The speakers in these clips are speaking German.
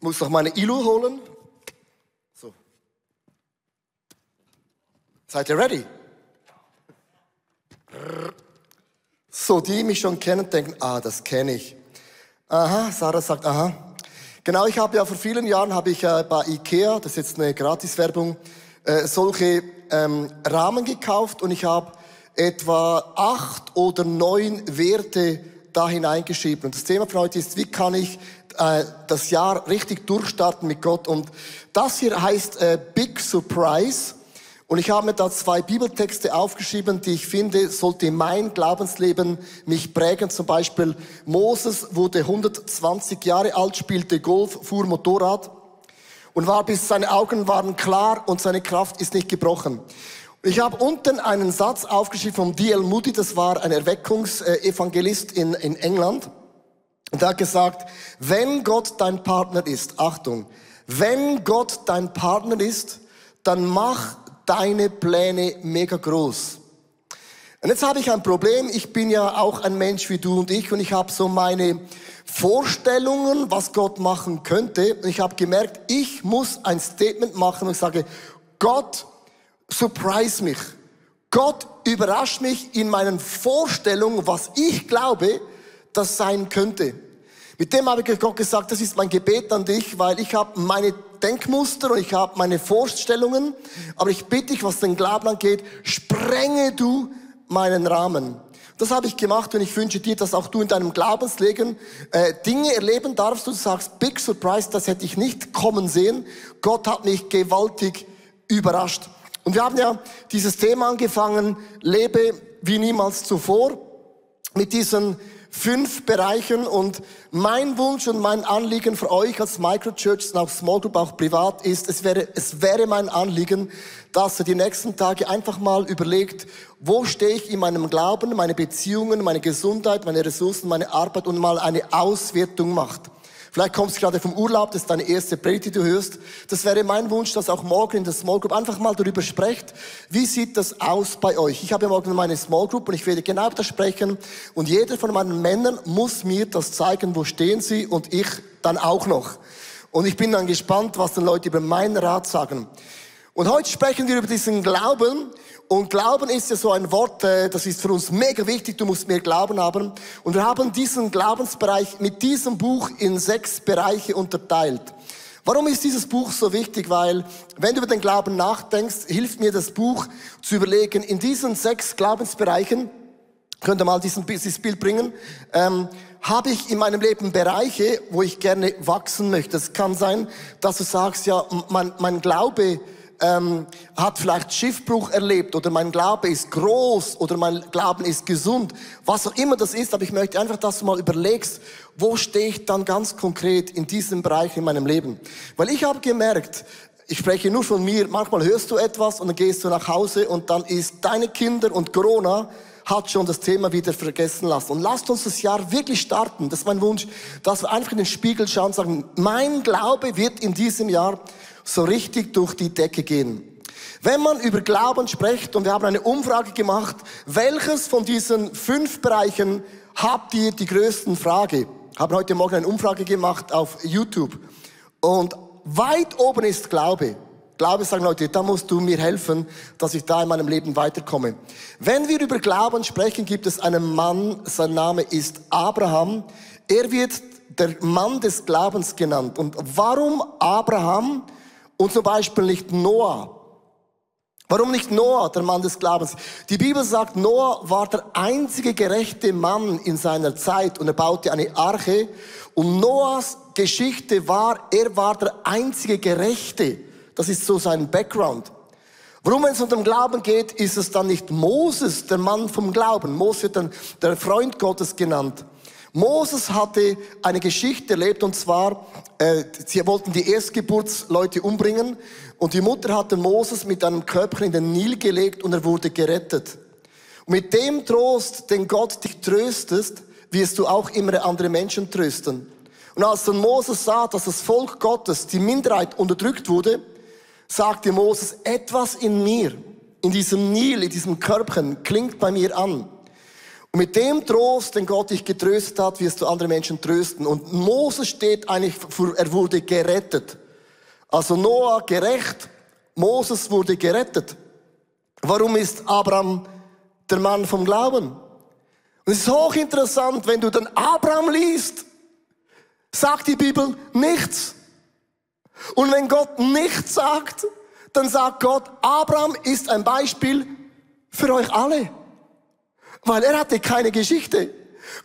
Muss noch meine Ilu holen. So. Seid ihr ready? So, die mich schon kennen, denken, ah, das kenne ich. Aha, Sarah sagt, aha. Genau, ich habe ja vor vielen Jahren habe ich äh, bei Ikea, das ist jetzt eine Gratiswerbung, äh, solche ähm, Rahmen gekauft und ich habe etwa acht oder neun Werte da hineingeschrieben. Und das Thema von heute ist, wie kann ich äh, das Jahr richtig durchstarten mit Gott? Und das hier heißt äh, Big Surprise. Und ich habe mir da zwei Bibeltexte aufgeschrieben, die ich finde, sollte mein Glaubensleben mich prägen. Zum Beispiel Moses wurde 120 Jahre alt, spielte Golf, fuhr Motorrad und war bis seine Augen waren klar und seine Kraft ist nicht gebrochen. Ich habe unten einen Satz aufgeschrieben von D.L. Moody, das war ein Erweckungsevangelist in, in England. Und er hat gesagt, wenn Gott dein Partner ist, Achtung, wenn Gott dein Partner ist, dann mach deine Pläne mega groß. Und jetzt habe ich ein Problem. Ich bin ja auch ein Mensch wie du und ich und ich habe so meine Vorstellungen, was Gott machen könnte. Und ich habe gemerkt, ich muss ein Statement machen und sage, Gott, surprise mich. Gott überrascht mich in meinen Vorstellungen, was ich glaube, das sein könnte. Mit dem habe ich Gott gesagt, das ist mein Gebet an dich, weil ich habe meine Denkmuster und ich habe meine Vorstellungen, aber ich bitte dich, was den Glauben angeht, sprenge du meinen Rahmen. Das habe ich gemacht und ich wünsche dir, dass auch du in deinem Glaubensleben äh, Dinge erleben darfst. Du sagst, Big Surprise, das hätte ich nicht kommen sehen. Gott hat mich gewaltig überrascht. Und wir haben ja dieses Thema angefangen, lebe wie niemals zuvor, mit diesen fünf Bereichen und mein Wunsch und mein Anliegen für euch als Microchurch und auch Small Group, auch privat ist, es wäre, es wäre mein Anliegen, dass ihr die nächsten Tage einfach mal überlegt, wo stehe ich in meinem Glauben, meine Beziehungen, meine Gesundheit, meine Ressourcen, meine Arbeit und mal eine Auswertung macht. Vielleicht kommst du gerade vom Urlaub, das ist deine erste Predigt, die du hörst. Das wäre mein Wunsch, dass auch morgen in der Small Group einfach mal darüber sprecht, wie sieht das aus bei euch. Ich habe morgen meine Small Group und ich werde genau das sprechen und jeder von meinen Männern muss mir das zeigen, wo stehen sie und ich dann auch noch. Und ich bin dann gespannt, was dann Leute über meinen Rat sagen. Und heute sprechen wir über diesen Glauben und Glauben ist ja so ein Wort, äh, das ist für uns mega wichtig. Du musst mehr Glauben haben. Und wir haben diesen Glaubensbereich mit diesem Buch in sechs Bereiche unterteilt. Warum ist dieses Buch so wichtig? Weil, wenn du über den Glauben nachdenkst, hilft mir das Buch zu überlegen, in diesen sechs Glaubensbereichen, könnt ihr mal diesen, dieses Bild bringen, ähm, habe ich in meinem Leben Bereiche, wo ich gerne wachsen möchte. Es kann sein, dass du sagst, ja, mein, mein Glaube ähm, hat vielleicht Schiffbruch erlebt oder mein Glaube ist groß oder mein Glauben ist gesund, was auch immer das ist, aber ich möchte einfach, dass du mal überlegst, wo stehe ich dann ganz konkret in diesem Bereich in meinem Leben. Weil ich habe gemerkt, ich spreche nur von mir, manchmal hörst du etwas und dann gehst du nach Hause und dann ist deine Kinder und Corona hat schon das Thema wieder vergessen lassen. Und lasst uns das Jahr wirklich starten. Das ist mein Wunsch, dass wir einfach in den Spiegel schauen und sagen, mein Glaube wird in diesem Jahr so richtig durch die Decke gehen. Wenn man über Glauben spricht, und wir haben eine Umfrage gemacht, welches von diesen fünf Bereichen habt ihr die größten Frage? Haben heute Morgen eine Umfrage gemacht auf YouTube. Und weit oben ist Glaube. Glaube sagen Leute, da musst du mir helfen, dass ich da in meinem Leben weiterkomme. Wenn wir über Glauben sprechen, gibt es einen Mann, sein Name ist Abraham. Er wird der Mann des Glaubens genannt. Und warum Abraham? Und zum Beispiel nicht Noah. Warum nicht Noah, der Mann des Glaubens? Die Bibel sagt, Noah war der einzige gerechte Mann in seiner Zeit und er baute eine Arche. Und Noahs Geschichte war, er war der einzige Gerechte. Das ist so sein Background. Warum, wenn es um den Glauben geht, ist es dann nicht Moses, der Mann vom Glauben. Moses wird dann der Freund Gottes genannt. Moses hatte eine Geschichte erlebt und zwar, äh, sie wollten die Erstgeburtsleute umbringen und die Mutter hatte Moses mit einem Köpfchen in den Nil gelegt und er wurde gerettet. Und mit dem Trost, den Gott dich tröstest, wirst du auch immer andere Menschen trösten. Und als dann Moses sah, dass das Volk Gottes, die Minderheit unterdrückt wurde, sagte Moses, etwas in mir, in diesem Nil, in diesem Körbchen, klingt bei mir an. Und mit dem Trost, den Gott dich getröstet hat, wirst du andere Menschen trösten. Und Moses steht eigentlich für, er wurde gerettet. Also Noah gerecht, Moses wurde gerettet. Warum ist Abraham der Mann vom Glauben? Und es ist hochinteressant, wenn du den Abraham liest, sagt die Bibel nichts. Und wenn Gott nichts sagt, dann sagt Gott, Abraham ist ein Beispiel für euch alle. Weil er hatte keine Geschichte.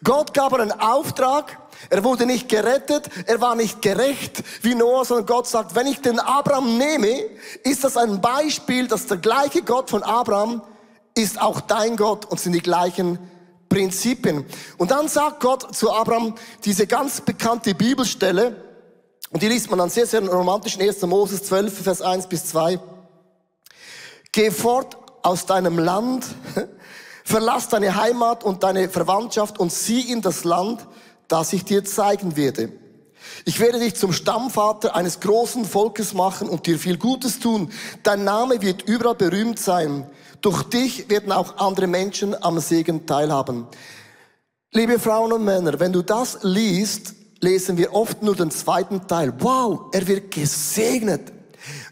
Gott gab einen Auftrag, er wurde nicht gerettet, er war nicht gerecht wie Noah, sondern Gott sagt, wenn ich den Abraham nehme, ist das ein Beispiel, dass der gleiche Gott von Abraham ist auch dein Gott und sind die gleichen Prinzipien. Und dann sagt Gott zu Abraham diese ganz bekannte Bibelstelle, und die liest man dann sehr, sehr romantisch in 1. Moses 12, Vers 1 bis 2. Geh fort aus deinem Land, verlass deine Heimat und deine Verwandtschaft und sieh in das Land, das ich dir zeigen werde. Ich werde dich zum Stammvater eines großen Volkes machen und dir viel Gutes tun. Dein Name wird überall berühmt sein. Durch dich werden auch andere Menschen am Segen teilhaben. Liebe Frauen und Männer, wenn du das liest, lesen wir oft nur den zweiten Teil. Wow, er wird gesegnet.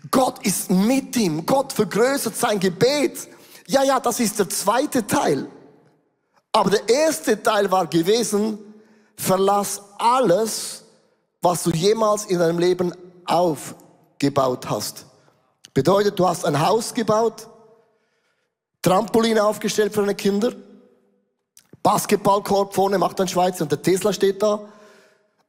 Gott ist mit ihm. Gott vergrößert sein Gebet. Ja, ja, das ist der zweite Teil. Aber der erste Teil war gewesen, verlass alles, was du jemals in deinem Leben aufgebaut hast. Bedeutet, du hast ein Haus gebaut, Trampolin aufgestellt für deine Kinder, Basketballkorb vorne macht ein Schweizer und der Tesla steht da.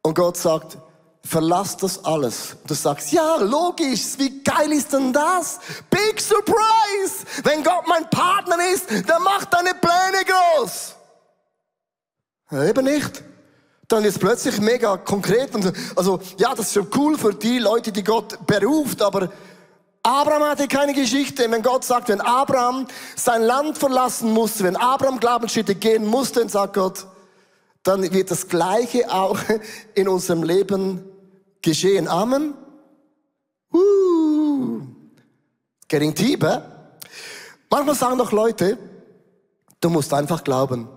Und Gott sagt, verlass das alles. Du sagst, ja, logisch, wie geil ist denn das? Big Surprise! Wenn Gott mein Partner ist, der macht deine Pläne groß. Ja, eben nicht. Dann ist plötzlich mega konkret. Und, also, ja, das ist schon cool für die Leute, die Gott beruft, aber Abraham hatte keine Geschichte. Wenn Gott sagt, wenn Abraham sein Land verlassen musste, wenn Abraham Glaubensschritte gehen musste, dann sagt Gott, dann wird das Gleiche auch in unserem Leben geschehen. Amen. Uh, eh? Manchmal sagen doch Leute, du musst einfach glauben.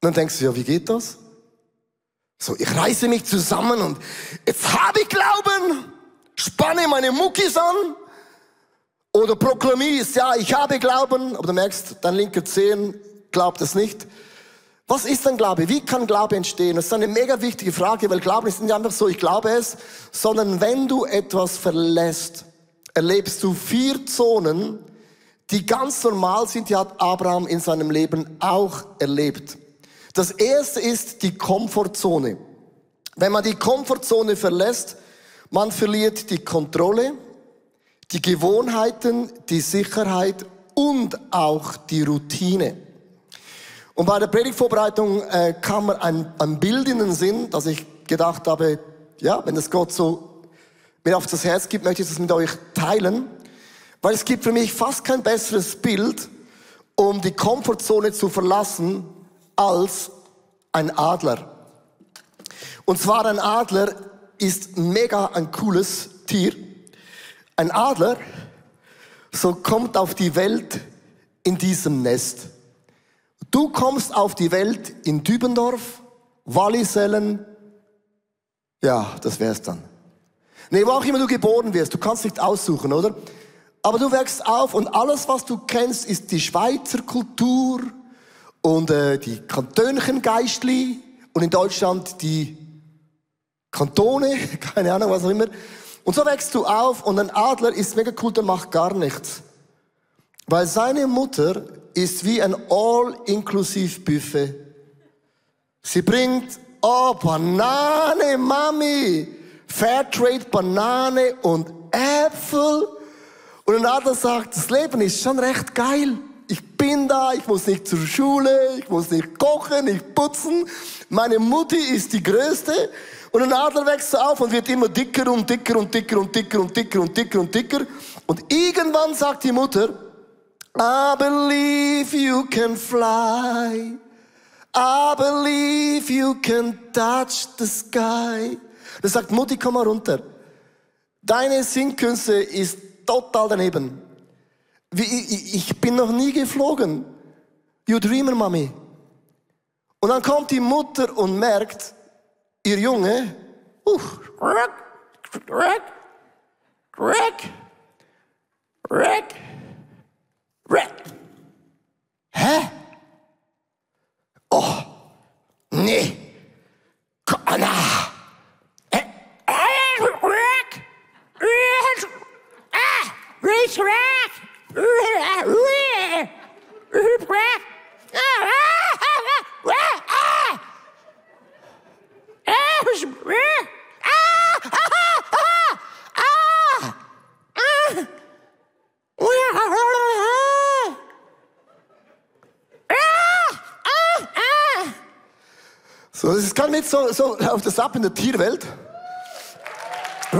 Dann denkst du, ja, wie geht das? So, ich reiße mich zusammen und jetzt habe ich Glauben, spanne meine Muckis an oder proklamierst, ja, ich habe Glauben, aber du merkst, dein linker Zehen glaubt es nicht. Was ist denn Glaube? Wie kann Glaube entstehen? Das ist eine mega wichtige Frage, weil Glaube ist nicht einfach so, ich glaube es, sondern wenn du etwas verlässt, erlebst du vier Zonen, die ganz normal sind, die hat Abraham in seinem Leben auch erlebt. Das erste ist die Komfortzone. Wenn man die Komfortzone verlässt, man verliert die Kontrolle, die Gewohnheiten, die Sicherheit und auch die Routine. Und bei der Predigtvorbereitung äh, kam mir ein, ein Bild in den Sinn, dass ich gedacht habe, ja, wenn das Gott so mir auf das Herz gibt, möchte ich das mit euch teilen. Weil es gibt für mich fast kein besseres Bild, um die Komfortzone zu verlassen, als ein Adler. Und zwar ein Adler ist mega ein cooles Tier. Ein Adler, so kommt auf die Welt in diesem Nest. Du kommst auf die Welt in Dübendorf, Wallisellen, ja, das wär's dann. Nee, wo auch immer du geboren wirst, du kannst nicht aussuchen, oder? Aber du wächst auf und alles, was du kennst, ist die Schweizer Kultur und äh, die Kantönchen-Geistli und in Deutschland die Kantone, keine Ahnung, was auch immer. Und so wächst du auf und ein Adler ist mega cool, der macht gar nichts. Weil seine Mutter ist wie ein All-Inclusive-Buffet. Sie bringt, oh, Banane, Mami, Fairtrade Banane und Äpfel. Und ein anderer sagt, das Leben ist schon recht geil. Ich bin da, ich muss nicht zur Schule, ich muss nicht kochen, nicht putzen. Meine Mutti ist die Größte. Und ein Adler wächst auf und wird immer dicker und dicker und dicker und dicker und dicker und dicker und dicker. Und irgendwann sagt die Mutter, I believe you can fly. I believe you can touch the sky. Da sagt Mutti, komm mal runter. Deine Singkünste ist total daneben. Ich bin noch nie geflogen. You dreamer, Mami. Und dann kommt die Mutter und merkt, ihr Junge, uh, Rick, Rick, Rick, Rick, Rick. Hä? Oh, nee. Na. Rick, Rick, Rick, ah, Rick, Rick, Rick, Rick, Nicht so, so auf das Ab in der Tierwelt.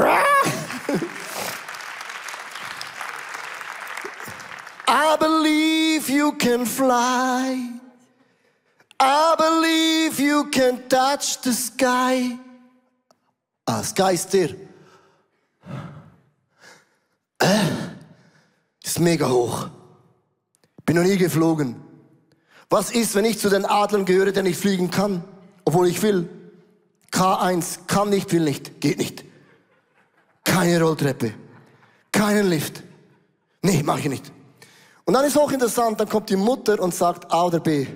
I believe you can fly. I believe you can touch the sky. Ah, Sky ist der. Äh, ist mega hoch. Bin noch nie geflogen. Was ist, wenn ich zu den Adlern gehöre, der nicht fliegen kann, obwohl ich will? K1, kann nicht, will nicht, geht nicht. Keine Rolltreppe, keinen Lift. Nee, mache ich nicht. Und dann ist hochinteressant, dann kommt die Mutter und sagt A oder B.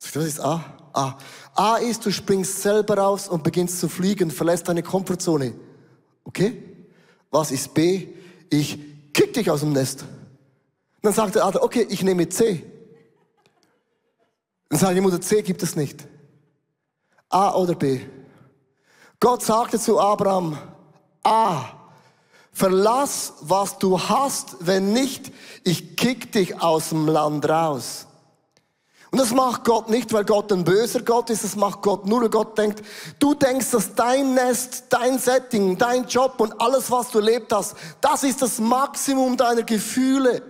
Was ist A? A. A ist, du springst selber raus und beginnst zu fliegen, verlässt deine Komfortzone. Okay? Was ist B? Ich kick dich aus dem Nest. dann sagt der Adler, okay, ich nehme C. Dann sagt die Mutter, C gibt es nicht. A oder B. Gott sagte zu Abraham, A, verlass, was du hast, wenn nicht, ich kick dich aus dem Land raus. Und das macht Gott nicht, weil Gott ein böser Gott ist, das macht Gott nur, weil Gott denkt, du denkst, dass dein Nest, dein Setting, dein Job und alles, was du erlebt hast, das ist das Maximum deiner Gefühle.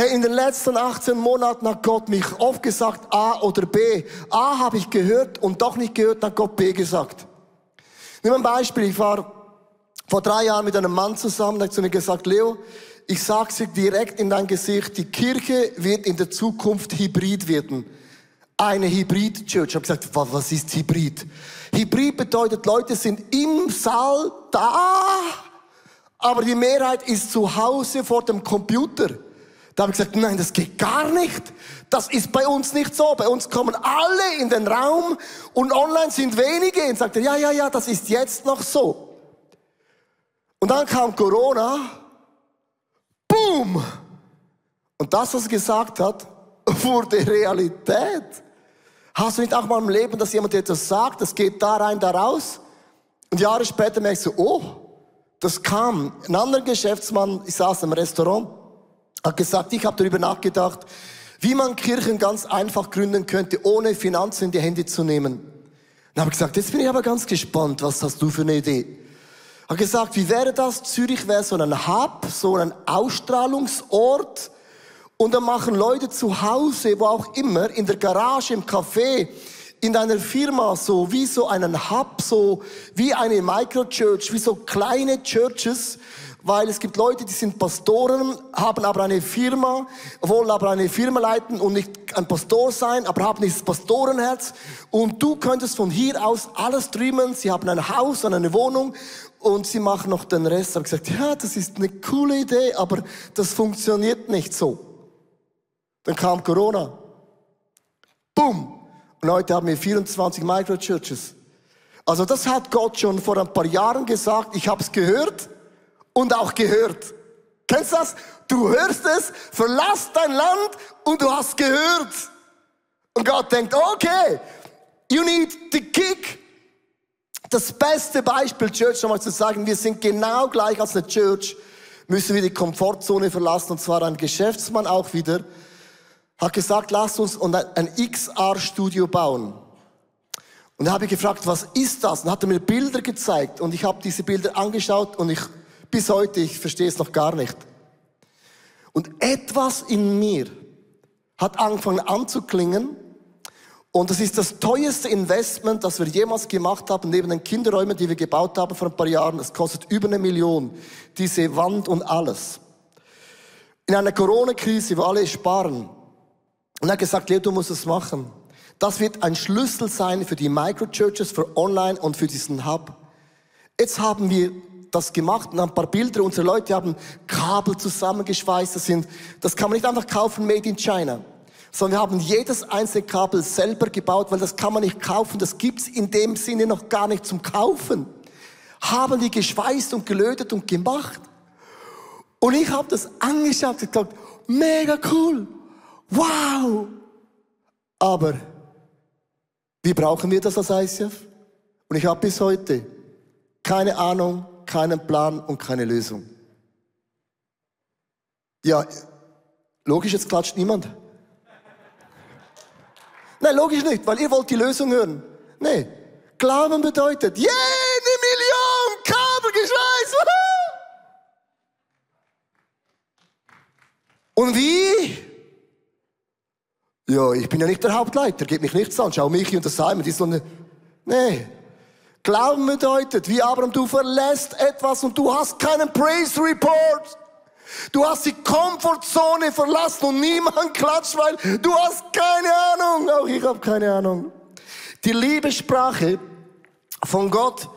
Hey, in den letzten 18 Monaten hat Gott mich oft gesagt, A oder B. A habe ich gehört und doch nicht gehört, hat Gott B gesagt. Nimm ein Beispiel, ich war vor drei Jahren mit einem Mann zusammen, der hat zu mir gesagt, Leo, ich sage dir direkt in dein Gesicht, die Kirche wird in der Zukunft hybrid werden. Eine Hybrid-Church. Ich habe gesagt, was ist Hybrid? Hybrid bedeutet, Leute sind im Saal da, aber die Mehrheit ist zu Hause vor dem Computer. Da habe ich gesagt, nein, das geht gar nicht. Das ist bei uns nicht so. Bei uns kommen alle in den Raum und online sind wenige. Und sagte, ja, ja, ja, das ist jetzt noch so. Und dann kam Corona Boom! Und das, was er gesagt hat, wurde Realität. Hast du nicht auch mal im Leben, dass jemand dir etwas sagt, das geht da rein, da raus? Und Jahre später merkst du, oh, das kam. Ein anderer Geschäftsmann, ich saß im Restaurant, hat gesagt, ich habe darüber nachgedacht, wie man Kirchen ganz einfach gründen könnte, ohne Finanzen in die Hände zu nehmen. Dann habe ich gesagt, jetzt bin ich aber ganz gespannt, was hast du für eine Idee? hat gesagt, wie wäre das? Zürich wäre so ein Hub, so ein Ausstrahlungsort. Und dann machen Leute zu Hause, wo auch immer, in der Garage, im Café, in deiner Firma, so wie so einen Hub, so wie eine Microchurch, wie so kleine Churches, weil es gibt Leute, die sind Pastoren, haben aber eine Firma, wollen aber eine Firma leiten und nicht ein Pastor sein, aber haben dieses Pastorenherz. Und du könntest von hier aus alles streamen. Sie haben ein Haus und eine Wohnung und sie machen noch den Rest. Ich habe gesagt, ja, das ist eine coole Idee, aber das funktioniert nicht so. Dann kam Corona. Boom. Und heute haben wir 24 Microchurches. Also das hat Gott schon vor ein paar Jahren gesagt. Ich habe es gehört und auch gehört. Kennst du das? Du hörst es, verlass dein Land und du hast gehört. Und Gott denkt, okay, you need the kick das beste Beispiel, Church, nochmal zu sagen, wir sind genau gleich als eine Church, müssen wir die Komfortzone verlassen. Und zwar ein Geschäftsmann auch wieder, hat gesagt, lasst uns ein XR-Studio bauen. Und da habe ich gefragt, was ist das? Und hat er mir Bilder gezeigt. Und ich habe diese Bilder angeschaut und ich, bis heute, ich verstehe es noch gar nicht. Und etwas in mir hat angefangen anzuklingen, und das ist das teuerste Investment, das wir jemals gemacht haben, neben den Kinderräumen, die wir gebaut haben vor ein paar Jahren. Es kostet über eine Million, diese Wand und alles. In einer Corona-Krise, wo alle sparen, Und er hat gesagt, Leo, du musst es machen. Das wird ein Schlüssel sein für die Microchurches, für Online und für diesen Hub. Jetzt haben wir das gemacht und ein paar Bilder. Unsere Leute haben Kabel zusammengeschweißt. Das, sind, das kann man nicht einfach kaufen, made in China. Sondern wir haben jedes einzelne Kabel selber gebaut, weil das kann man nicht kaufen. Das gibt's in dem Sinne noch gar nicht zum Kaufen. Haben die geschweißt und gelötet und gemacht. Und ich habe das angeschaut und gesagt, mega cool. Wow. Aber wie brauchen wir das als ICF? Und ich habe bis heute keine Ahnung, keinen Plan und keine Lösung. Ja, logisch, jetzt klatscht niemand. Nein, logisch nicht, weil ihr wollt die Lösung hören. Nee, Glauben bedeutet, jede Million Kabelgeschweiß. Und wie? Ja, ich bin ja nicht der Hauptleiter, geht mich nichts an. Schau mich und das Simon, die ist so eine... Nee, Glauben bedeutet, wie Abraham, du verlässt etwas und du hast keinen Praise Report. Du hast die Komfortzone verlassen und niemand klatscht, weil du hast keine Ahnung. Auch ich habe keine Ahnung. Die Liebessprache von Gott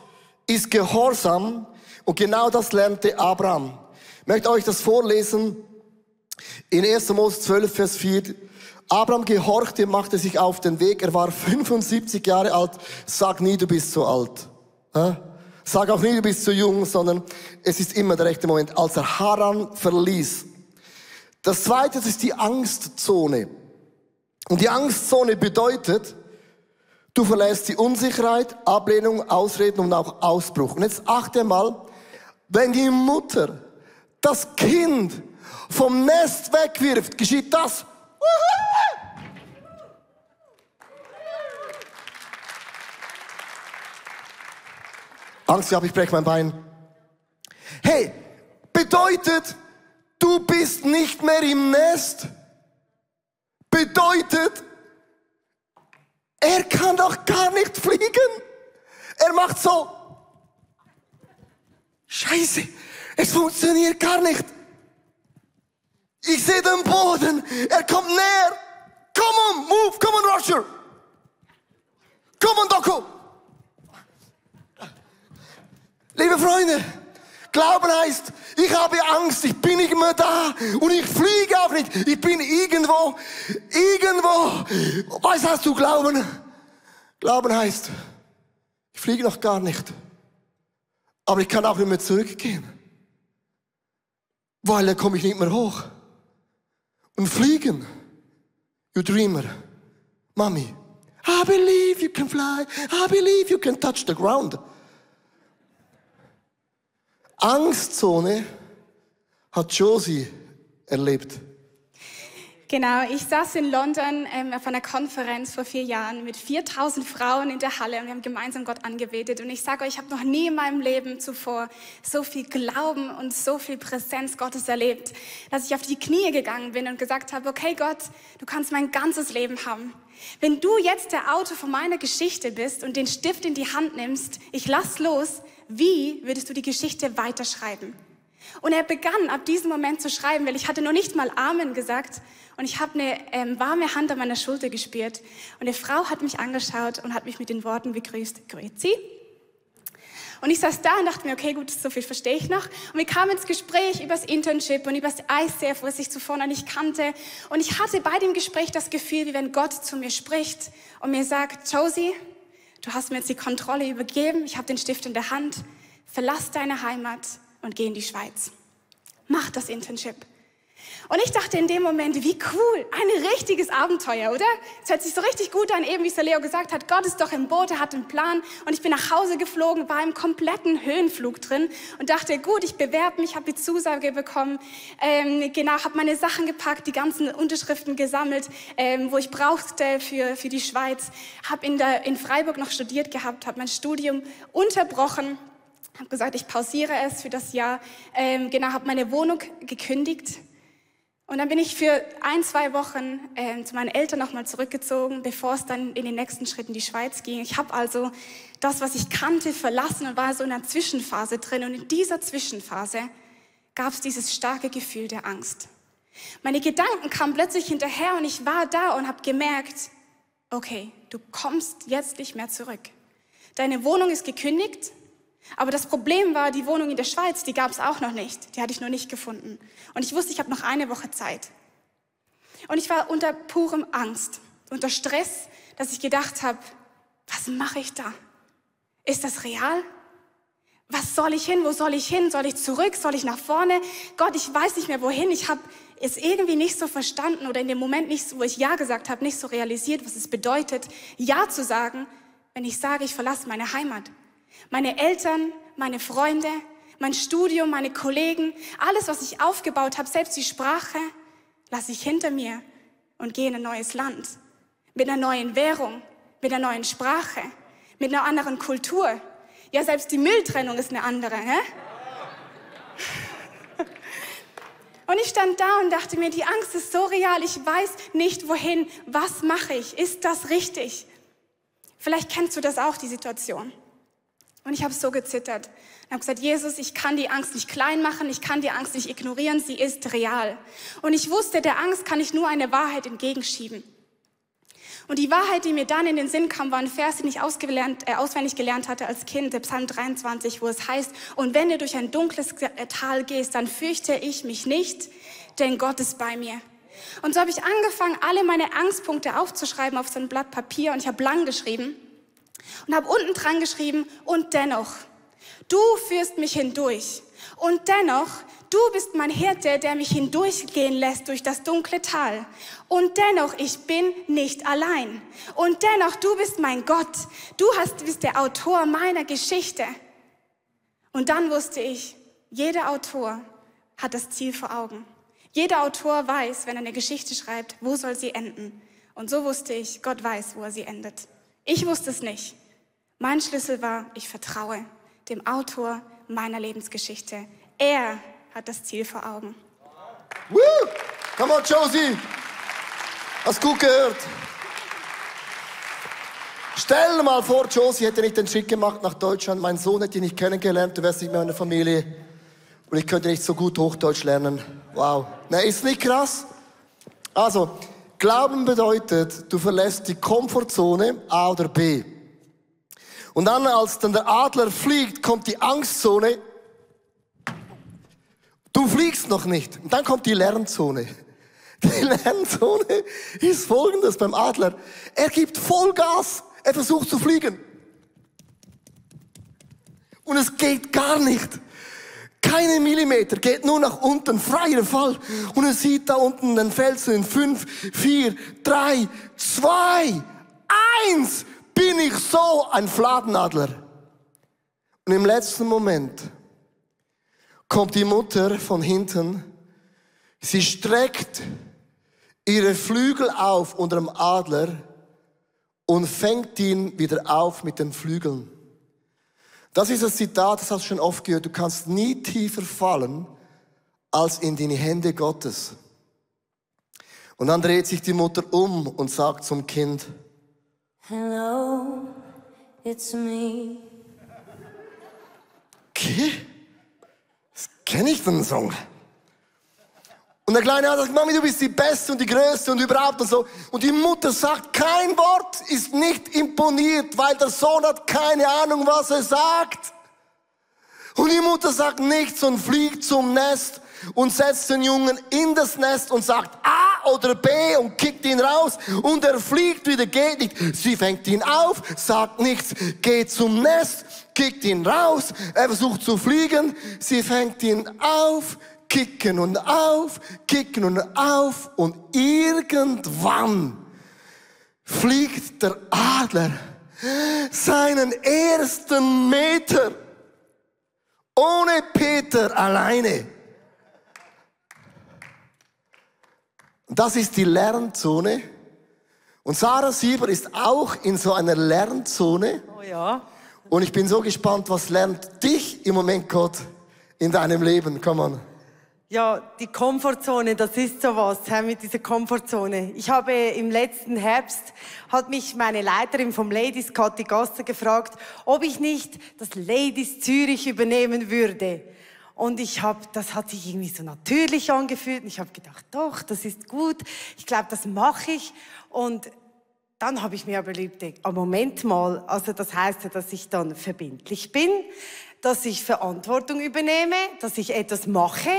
ist Gehorsam und genau das lernte Abraham. Ich möchte euch das vorlesen in 1. Mose 12, Vers 4. Abraham gehorchte, machte sich auf den Weg. Er war 75 Jahre alt. Sag nie, du bist so alt. Sag auch nie, du bist zu jung, sondern es ist immer der rechte Moment. Als er Haran verließ. Das zweite ist die Angstzone. Und die Angstzone bedeutet, du verlässt die Unsicherheit, Ablehnung, Ausreden und auch Ausbruch. Und jetzt achte mal, wenn die Mutter das Kind vom Nest wegwirft, geschieht das. Angst gehabt, ich breche mein Bein. Hey, bedeutet, du bist nicht mehr im Nest. Bedeutet, er kann doch gar nicht fliegen. Er macht so. Scheiße, es funktioniert gar nicht. Ich sehe den Boden. Er kommt näher. Come on, move. Come on, Roger. Come on, Doku. Liebe Freunde, Glauben heißt, ich habe Angst, ich bin nicht mehr da und ich fliege auch nicht. Ich bin irgendwo, irgendwo. Was hast du Glauben? Glauben heißt, ich fliege noch gar nicht. Aber ich kann auch nicht mehr zurückgehen. Weil da komme ich nicht mehr hoch. Und fliegen. You dreamer. Mommy. I believe you can fly. I believe you can touch the ground. Angstzone hat Josie erlebt. Genau, ich saß in London ähm, auf einer Konferenz vor vier Jahren mit 4000 Frauen in der Halle und wir haben gemeinsam Gott angebetet. Und ich sage euch, ich habe noch nie in meinem Leben zuvor so viel Glauben und so viel Präsenz Gottes erlebt, dass ich auf die Knie gegangen bin und gesagt habe, okay Gott, du kannst mein ganzes Leben haben. Wenn du jetzt der Autor von meiner Geschichte bist und den Stift in die Hand nimmst, ich lass los, wie würdest du die Geschichte weiterschreiben? Und er begann ab diesem Moment zu schreiben, weil ich hatte noch nicht mal Amen gesagt und ich habe eine ähm, warme Hand an meiner Schulter gespürt. Und eine Frau hat mich angeschaut und hat mich mit den Worten begrüßt, Grüezi. Und ich saß da und dachte mir, okay, gut, so viel verstehe ich noch. Und wir kamen ins Gespräch über das Internship und über das ICF, was ich zuvor noch nicht kannte. Und ich hatte bei dem Gespräch das Gefühl, wie wenn Gott zu mir spricht und mir sagt, Josie, du hast mir jetzt die Kontrolle übergeben, ich habe den Stift in der Hand, verlass deine Heimat und geh in die Schweiz. Mach das Internship. Und ich dachte in dem Moment, wie cool, ein richtiges Abenteuer, oder? Es hört sich so richtig gut an, eben wie es der Leo gesagt hat, Gott ist doch im Boot, er hat einen Plan. Und ich bin nach Hause geflogen, war im kompletten Höhenflug drin und dachte, gut, ich bewerbe mich, habe die Zusage bekommen, ähm, genau, habe meine Sachen gepackt, die ganzen Unterschriften gesammelt, ähm, wo ich brauchte für, für die Schweiz, habe in, in Freiburg noch studiert gehabt, habe mein Studium unterbrochen habe gesagt, ich pausiere es für das Jahr. Ähm, genau, habe meine Wohnung gekündigt. Und dann bin ich für ein, zwei Wochen ähm, zu meinen Eltern nochmal zurückgezogen, bevor es dann in den nächsten Schritt in die Schweiz ging. Ich habe also das, was ich kannte, verlassen und war so in einer Zwischenphase drin. Und in dieser Zwischenphase gab es dieses starke Gefühl der Angst. Meine Gedanken kamen plötzlich hinterher und ich war da und habe gemerkt, okay, du kommst jetzt nicht mehr zurück. Deine Wohnung ist gekündigt, aber das Problem war, die Wohnung in der Schweiz, die gab es auch noch nicht. Die hatte ich noch nicht gefunden. Und ich wusste, ich habe noch eine Woche Zeit. Und ich war unter purem Angst, unter Stress, dass ich gedacht habe, was mache ich da? Ist das real? Was soll ich hin? Wo soll ich hin? Soll ich zurück? Soll ich nach vorne? Gott, ich weiß nicht mehr wohin. Ich habe es irgendwie nicht so verstanden oder in dem Moment nicht, wo ich Ja gesagt habe, nicht so realisiert, was es bedeutet, Ja zu sagen, wenn ich sage, ich verlasse meine Heimat. Meine Eltern, meine Freunde, mein Studium, meine Kollegen, alles, was ich aufgebaut habe, selbst die Sprache, lasse ich hinter mir und gehe in ein neues Land. Mit einer neuen Währung, mit einer neuen Sprache, mit einer anderen Kultur. Ja, selbst die Mülltrennung ist eine andere. Hä? Und ich stand da und dachte mir, die Angst ist so real, ich weiß nicht wohin, was mache ich, ist das richtig? Vielleicht kennst du das auch, die Situation. Und ich habe so gezittert und habe gesagt, Jesus, ich kann die Angst nicht klein machen, ich kann die Angst nicht ignorieren, sie ist real. Und ich wusste, der Angst kann ich nur eine Wahrheit entgegenschieben. Und die Wahrheit, die mir dann in den Sinn kam, war ein Vers, den ich äh, auswendig gelernt hatte als Kind, der Psalm 23, wo es heißt, und wenn du durch ein dunkles Tal gehst, dann fürchte ich mich nicht, denn Gott ist bei mir. Und so habe ich angefangen, alle meine Angstpunkte aufzuschreiben auf so ein Blatt Papier und ich habe lang geschrieben und habe unten dran geschrieben, und dennoch, du führst mich hindurch. Und dennoch, du bist mein Hirte, der mich hindurchgehen lässt durch das dunkle Tal. Und dennoch, ich bin nicht allein. Und dennoch, du bist mein Gott. Du hast, bist der Autor meiner Geschichte. Und dann wusste ich, jeder Autor hat das Ziel vor Augen. Jeder Autor weiß, wenn er eine Geschichte schreibt, wo soll sie enden. Und so wusste ich, Gott weiß, wo er sie endet. Ich wusste es nicht. Mein Schlüssel war, ich vertraue dem Autor meiner Lebensgeschichte. Er hat das Ziel vor Augen. Woo! Come on, Josie! Hast gut gehört? Stell dir mal vor, Josie hätte nicht den Schritt gemacht nach Deutschland. Mein Sohn hätte ihn nicht kennengelernt. Du wärst nicht mehr in der Familie. Und ich könnte nicht so gut Hochdeutsch lernen. Wow. Na, ist nicht krass? Also, Glauben bedeutet, du verlässt die Komfortzone A oder B. Und dann, als dann der Adler fliegt, kommt die Angstzone. Du fliegst noch nicht. Und dann kommt die Lernzone. Die Lernzone ist folgendes beim Adler. Er gibt Vollgas. Er versucht zu fliegen. Und es geht gar nicht. Keine Millimeter, geht nur nach unten, freier Fall. Und er sieht da unten den Felsen in fünf, vier, drei, zwei, eins. Bin ich so ein Fladenadler? Und im letzten Moment kommt die Mutter von hinten. Sie streckt ihre Flügel auf unter dem Adler und fängt ihn wieder auf mit den Flügeln. Das ist das Zitat, das hast du schon oft gehört. Du kannst nie tiefer fallen als in die Hände Gottes. Und dann dreht sich die Mutter um und sagt zum Kind, Hello, it's me. Okay, das kenne ich den Song. Und der Kleine hat gesagt, Mami, du bist die Beste und die Größte und überhaupt und so. Und die Mutter sagt, kein Wort ist nicht imponiert, weil der Sohn hat keine Ahnung, was er sagt. Und die Mutter sagt nichts und fliegt zum Nest und setzt den Jungen in das Nest und sagt A oder B und kickt ihn raus und er fliegt wieder, geht nicht. Sie fängt ihn auf, sagt nichts, geht zum Nest, kickt ihn raus, er versucht zu fliegen, sie fängt ihn auf, kicken und auf, kicken und auf und irgendwann fliegt der Adler seinen ersten Meter ohne Peter alleine. Das ist die Lernzone. Und Sarah Sieber ist auch in so einer Lernzone. Oh ja. Und ich bin so gespannt, was lernt dich im Moment Gott in deinem Leben? Komm on. Ja, die Komfortzone, das ist sowas, mit dieser Komfortzone. Ich habe im letzten Herbst, hat mich meine Leiterin vom Ladies, Kathi Gasser, gefragt, ob ich nicht das Ladies Zürich übernehmen würde. Und ich habe, das hat sich irgendwie so natürlich angefühlt. Und ich habe gedacht, doch, das ist gut. Ich glaube, das mache ich. Und dann habe ich mir aber überlegt, oh, Moment mal, also das heißt ja, dass ich dann verbindlich bin, dass ich Verantwortung übernehme, dass ich etwas mache.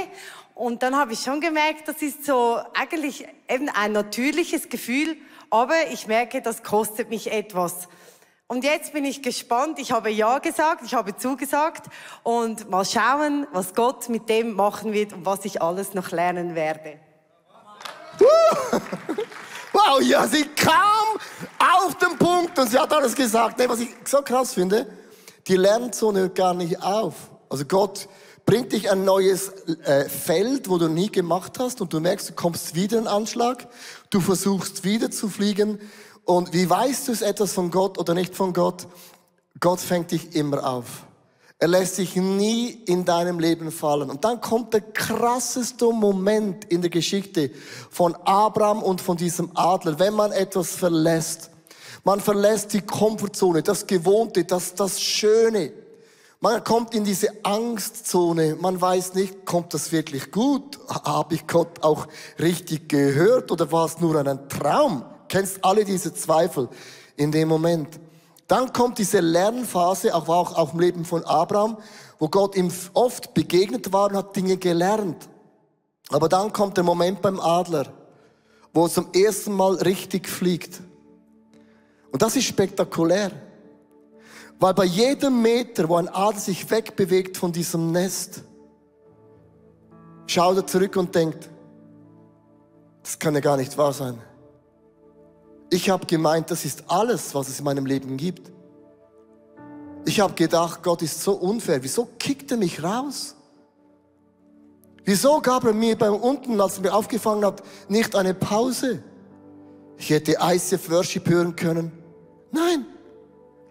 Und dann habe ich schon gemerkt, das ist so eigentlich eben ein natürliches Gefühl, aber ich merke, das kostet mich etwas. Und jetzt bin ich gespannt. Ich habe Ja gesagt, ich habe zugesagt und mal schauen, was Gott mit dem machen wird und was ich alles noch lernen werde. Wow, ja, sie kam auf den Punkt und sie hat alles gesagt. Nee, was ich so krass finde, die Lernzone hört gar nicht auf. Also Gott bringt dich ein neues äh, Feld, wo du nie gemacht hast und du merkst, du kommst wieder in Anschlag, du versuchst wieder zu fliegen und wie weißt du es etwas von Gott oder nicht von Gott? Gott fängt dich immer auf. Er lässt sich nie in deinem Leben fallen. Und dann kommt der krasseste Moment in der Geschichte von Abraham und von diesem Adler, wenn man etwas verlässt. Man verlässt die Komfortzone, das Gewohnte, das, das Schöne. Man kommt in diese Angstzone. Man weiß nicht, kommt das wirklich gut? Habe ich Gott auch richtig gehört oder war es nur ein Traum? Kennst alle diese Zweifel in dem Moment. Dann kommt diese Lernphase, auch, auch, auch im Leben von Abraham, wo Gott ihm oft begegnet war und hat Dinge gelernt. Aber dann kommt der Moment beim Adler, wo er zum ersten Mal richtig fliegt. Und das ist spektakulär. Weil bei jedem Meter, wo ein Adler sich wegbewegt von diesem Nest, schaut er zurück und denkt, das kann ja gar nicht wahr sein. Ich habe gemeint, das ist alles, was es in meinem Leben gibt. Ich habe gedacht, Gott ist so unfair. Wieso kickt er mich raus? Wieso gab er mir beim unten, als er mir aufgefangen hat, nicht eine Pause? Ich hätte ICF Worship hören können. Nein,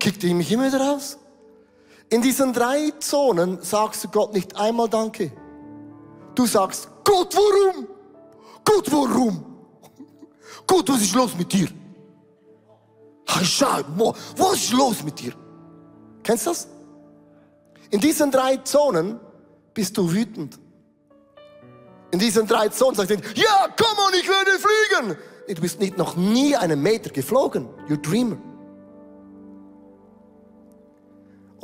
kickt er mich immer wieder raus. In diesen drei Zonen sagst du Gott nicht einmal Danke. Du sagst, Gott, warum? Gott, warum? Gott, was ist los mit dir? Was ist los mit dir? Kennst du das? In diesen drei Zonen bist du wütend. In diesen drei Zonen sagst du, ja, komm on, ich werde fliegen. Du bist nicht noch nie einen Meter geflogen. You're dreamer.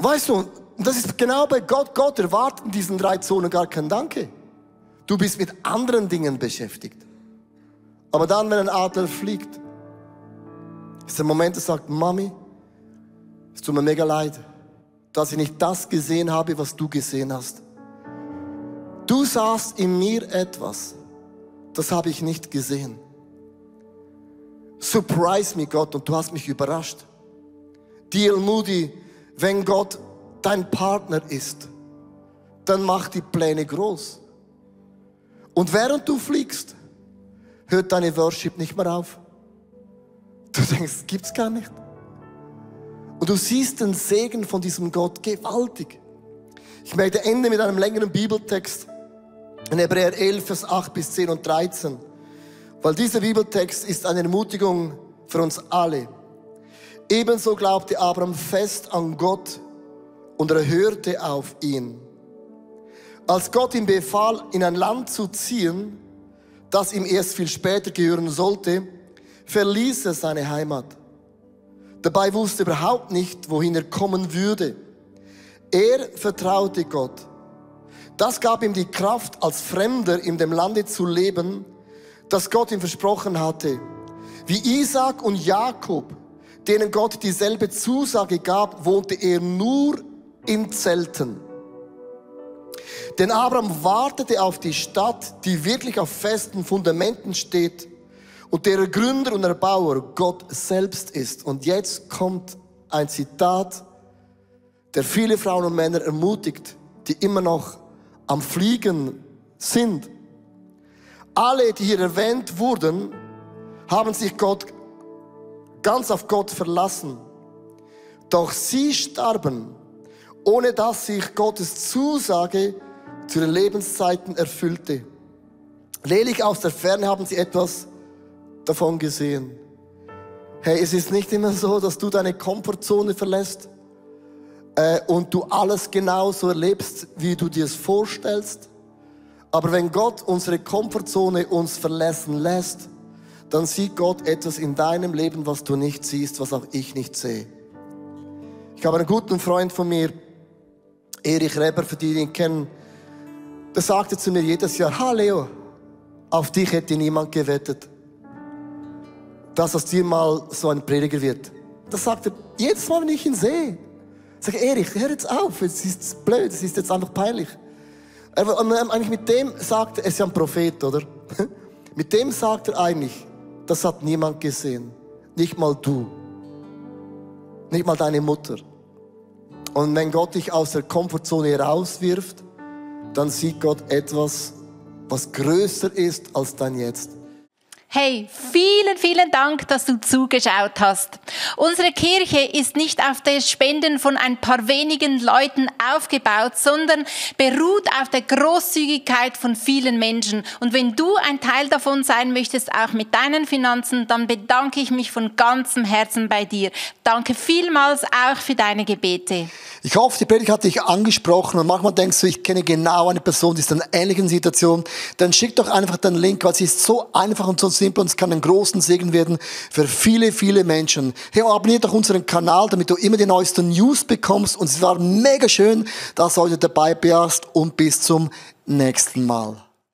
Weißt du, das ist genau bei Gott. Gott erwartet in diesen drei Zonen gar kein Danke. Du bist mit anderen Dingen beschäftigt. Aber dann, wenn ein Adler fliegt, ist der Moment, der sagt, Mami, es tut mir mega leid, dass ich nicht das gesehen habe, was du gesehen hast. Du sahst in mir etwas, das habe ich nicht gesehen. Surprise me, Gott, und du hast mich überrascht. D.L. Moody, wenn Gott dein Partner ist, dann mach die Pläne groß. Und während du fliegst, hört deine Worship nicht mehr auf. Du denkst, gibt's gar nicht. Und du siehst den Segen von diesem Gott gewaltig. Ich möchte enden mit einem längeren Bibeltext in Hebräer 11, Vers 8 bis 10 und 13. Weil dieser Bibeltext ist eine Ermutigung für uns alle. Ebenso glaubte Abraham fest an Gott und er hörte auf ihn. Als Gott ihm befahl, in ein Land zu ziehen, das ihm erst viel später gehören sollte, verließ er seine Heimat. Dabei wusste er überhaupt nicht, wohin er kommen würde. Er vertraute Gott. Das gab ihm die Kraft, als Fremder in dem Lande zu leben, das Gott ihm versprochen hatte. Wie Isaac und Jakob, denen Gott dieselbe Zusage gab, wohnte er nur in Zelten. Denn Abraham wartete auf die Stadt, die wirklich auf festen Fundamenten steht und der Gründer und Erbauer Gott selbst ist. Und jetzt kommt ein Zitat, der viele Frauen und Männer ermutigt, die immer noch am Fliegen sind. Alle, die hier erwähnt wurden, haben sich Gott ganz auf Gott verlassen. Doch sie starben, ohne dass sich Gottes Zusage zu den Lebenszeiten erfüllte. Lediglich aus der Ferne haben sie etwas davon gesehen. Hey, es ist nicht immer so, dass du deine Komfortzone verlässt. äh, und du alles genauso erlebst, wie du dir es vorstellst. Aber wenn Gott unsere Komfortzone uns verlassen lässt, dann sieht Gott etwas in deinem Leben, was du nicht siehst, was auch ich nicht sehe. Ich habe einen guten Freund von mir, Erich Reber, für die, die ihn kennen, der sagte zu mir jedes Jahr, ha Leo, auf dich hätte niemand gewettet, dass aus dir mal so ein Prediger wird. Das sagt er jedes Mal, wenn ich ihn sehe. Sag Erich, hör jetzt auf, es ist blöd, es ist jetzt einfach peinlich. Und eigentlich mit dem sagt er, er ist ja ein Prophet, oder? Mit dem sagt er eigentlich, das hat niemand gesehen. Nicht mal du. Nicht mal deine Mutter. Und wenn Gott dich aus der Komfortzone herauswirft, dann sieht Gott etwas, was größer ist als dein Jetzt. Hey, vielen, vielen Dank, dass du zugeschaut hast. Unsere Kirche ist nicht auf das Spenden von ein paar wenigen Leuten aufgebaut, sondern beruht auf der Großzügigkeit von vielen Menschen. Und wenn du ein Teil davon sein möchtest, auch mit deinen Finanzen, dann bedanke ich mich von ganzem Herzen bei dir. Danke vielmals auch für deine Gebete. Ich hoffe, die Predigt hat dich angesprochen und manchmal denkst du, ich kenne genau eine Person, die ist in einer ähnlichen Situation. Dann schick doch einfach den Link, weil es ist so einfach und so simpel und es kann einen großen Segen werden für viele, viele Menschen. Hey, abonniert doch unseren Kanal, damit du immer die neuesten News bekommst und es war mega schön, dass du heute dabei bist und bis zum nächsten Mal.